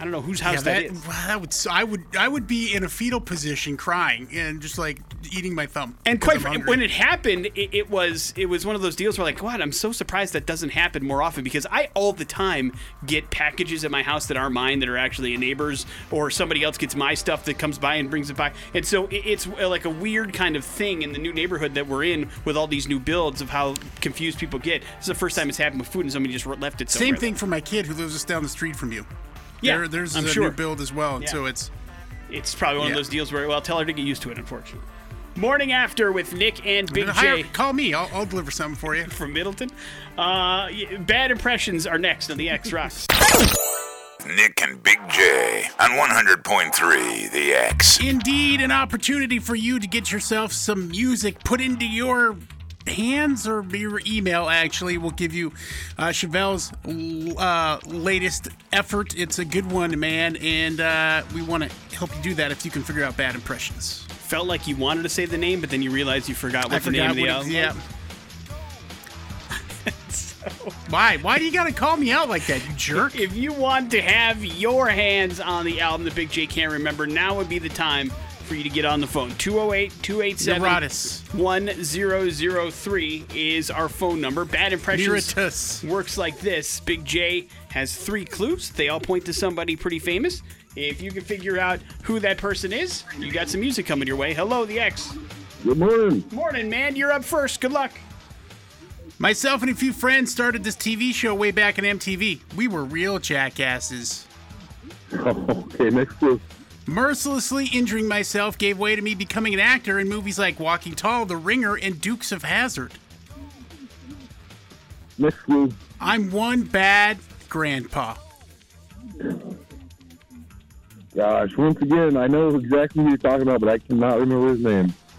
I don't know whose house yeah, that that, is. that would I would I would be in a fetal position, crying and just like eating my thumb. And quite I'm fr- when it happened, it, it was it was one of those deals where like, God, I'm so surprised that doesn't happen more often because I all the time get packages at my house that aren't mine that are actually a neighbor's or somebody else gets my stuff that comes by and brings it by, and so it, it's uh, like a weird kind of thing in the new neighborhood that we're in with all these new builds of how confused people get. This is the first time it's happened with food and somebody just left it. Same thing for my kid who lives just down the street from you. Yeah, there, there's I'm a sure. new build as well, Yeah. so it's It's probably one of those deals where well, tell her to get used to it. Unfortunately. Morning after with Nick and Big Hire- J. call me. I'll, I'll deliver something for you. from Middleton. Uh, bad impressions are next on the X Rocks. Nick and Big J on 100.3 The X. Indeed, an opportunity for you to get yourself some music put into your hands or your email. Actually, will give you uh, Chevelle's uh, latest effort. It's a good one, man, and uh, we want to help you do that if you can figure out bad impressions. Felt like you wanted to say the name, but then you realized you forgot what I the name forgot of the album. yeah. Why? Why do you gotta call me out like that, you jerk? If you want to have your hands on the album that Big J can't remember, now would be the time for you to get on the phone. 208 287 NIRATIAS. 1003 is our phone number. Bad impressions NIRATIAS. works like this Big J has three clues, they all point to somebody pretty famous. If you can figure out who that person is, you got some music coming your way. Hello, the X. Good morning. Good morning, man. You're up first. Good luck. Myself and a few friends started this TV show way back in MTV. We were real jackasses. okay, next clue. Mercilessly injuring myself gave way to me becoming an actor in movies like Walking Tall, The Ringer, and Dukes of Hazzard. I'm one bad grandpa. Gosh, once again, I know exactly who you're talking about, but I cannot remember his name.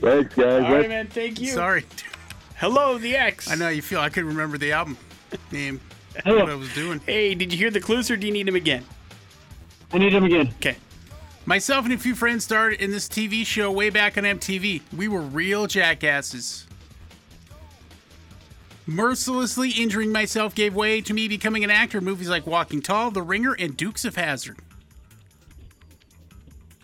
Thanks, guys. All right, That's- man. Thank you. Sorry. Hello, the X. I know how you feel. I couldn't remember the album name. What I was doing. Hey, did you hear the clues or do you need them again? I need him again. Okay. Myself and a few friends started in this TV show way back on MTV. We were real jackasses. Mercilessly injuring myself gave way to me becoming an actor in movies like Walking Tall, The Ringer, and Dukes of Hazzard.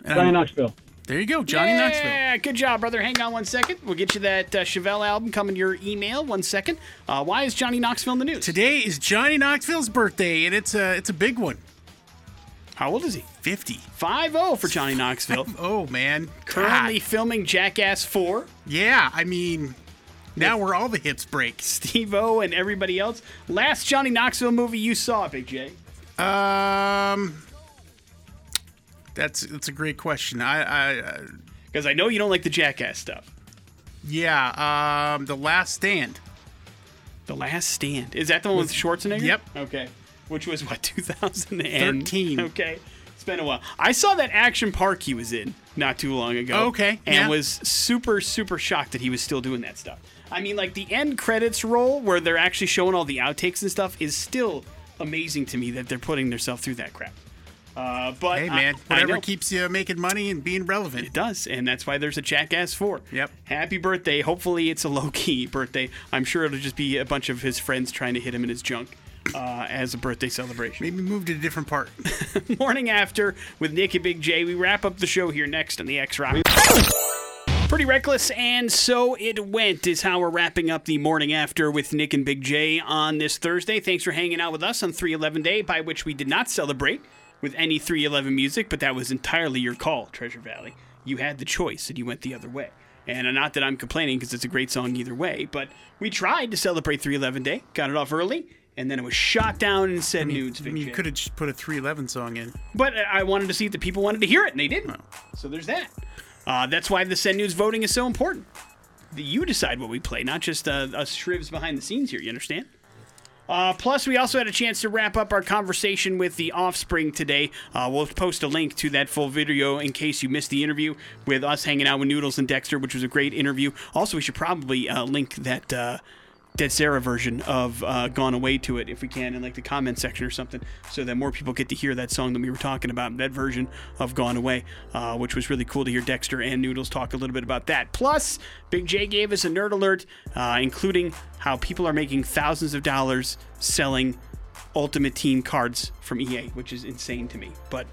And I'm- Knoxville. there you go, Johnny Knoxville. Yeah, good job, brother. Hang on one second. We'll get you that uh, Chevelle album coming to your email. One second. Uh, why is Johnny Knoxville in the news? Today is Johnny Knoxville's birthday, and it's a it's a big one. How old is he? 50. 5 0 for Johnny Knoxville. Oh man, Currently God. filming Jackass 4. Yeah, I mean, now where all the hits break. Steve-O and everybody else. Last Johnny Knoxville movie you saw, Big J. Um, that's that's a great question. I, I uh, Because I know you don't like the Jackass stuff. yeah, um, the Last Stand. The Last Stand. Is that the one with Schwarzenegger? Yep. Okay. Which was what, 2013? Okay. It's been a while. I saw that Action Park he was in not too long ago. Okay, And yeah. was super, super shocked that he was still doing that stuff. I mean, like the end credits roll where they're actually showing all the outtakes and stuff is still amazing to me that they're putting themselves through that crap. Uh, but Hey man, I whatever know. keeps you making money and being relevant. It does, and that's why there's a Jackass 4. Yep. Happy birthday. Hopefully, it's a low key birthday. I'm sure it'll just be a bunch of his friends trying to hit him in his junk. Uh, as a birthday celebration. Maybe move to a different part. Morning after with Nick and Big J. We wrap up the show here next on the X Rock. Pretty reckless, and so it went, is how we're wrapping up the morning after with Nick and Big J on this Thursday. Thanks for hanging out with us on 311 Day, by which we did not celebrate with any 311 music, but that was entirely your call, Treasure Valley. You had the choice, and you went the other way. And not that I'm complaining because it's a great song either way, but we tried to celebrate 311 Day, got it off early, and then it was shot down and said nudes. I mean, you could have just put a 311 song in. But I wanted to see if the people wanted to hear it, and they didn't. So there's that. Uh, that's why the Send News voting is so important. The- You decide what we play, not just uh, us shrivs behind the scenes here. You understand? Uh, plus, we also had a chance to wrap up our conversation with the Offspring today. Uh, we'll post a link to that full video in case you missed the interview with us hanging out with Noodles and Dexter, which was a great interview. Also, we should probably uh, link that uh, Dead Sara version of uh, Gone Away to it if we can in like the comment section or something, so that more people get to hear that song that we were talking about, that version of Gone Away, uh, which was really cool to hear Dexter and Noodles talk a little bit about that. Plus, Big J gave us a nerd alert, uh, including how people are making thousands of dollars selling Ultimate Team cards from EA, which is insane to me. But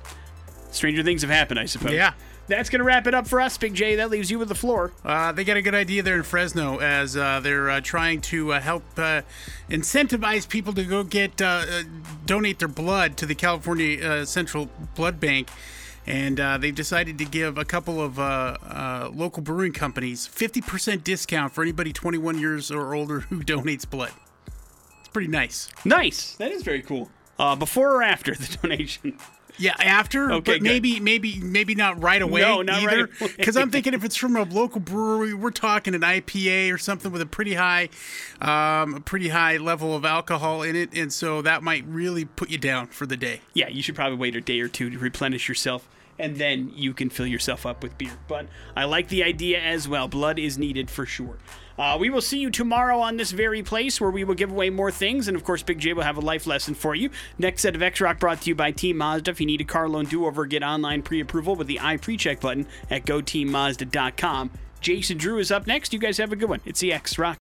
stranger things have happened, I suppose. Yeah. That's going to wrap it up for us, Big J. That leaves you with the floor. Uh, they got a good idea there in Fresno as uh, they're uh, trying to uh, help uh, incentivize people to go get uh, uh, donate their blood to the California uh, Central Blood Bank. And uh, they've decided to give a couple of uh, uh, local brewing companies 50% discount for anybody 21 years or older who donates blood. It's pretty nice. Nice. That is very cool. Uh, before or after the donation? Yeah, after, Okay, but good. maybe, maybe, maybe not right away No, not right either. away. Because I'm thinking if it's from a local brewery, we're talking an IPA or something with a pretty high, um, a pretty high level of alcohol in it, and so that might really put you down for the day. Yeah, you should probably wait a day or two to replenish yourself, and then you can fill yourself up with beer. But I like the idea as well. Blood is needed for sure. Uh, we will see you tomorrow on this very place where we will give away more things, and of course, Big J will have a life lesson for you. Next set of X Rock brought to you by Team Mazda. If you need a car loan do over, get online pre approval with the i pre check button at goteammazda.com. Jason Drew is up next. You guys have a good one. It's the X Rock.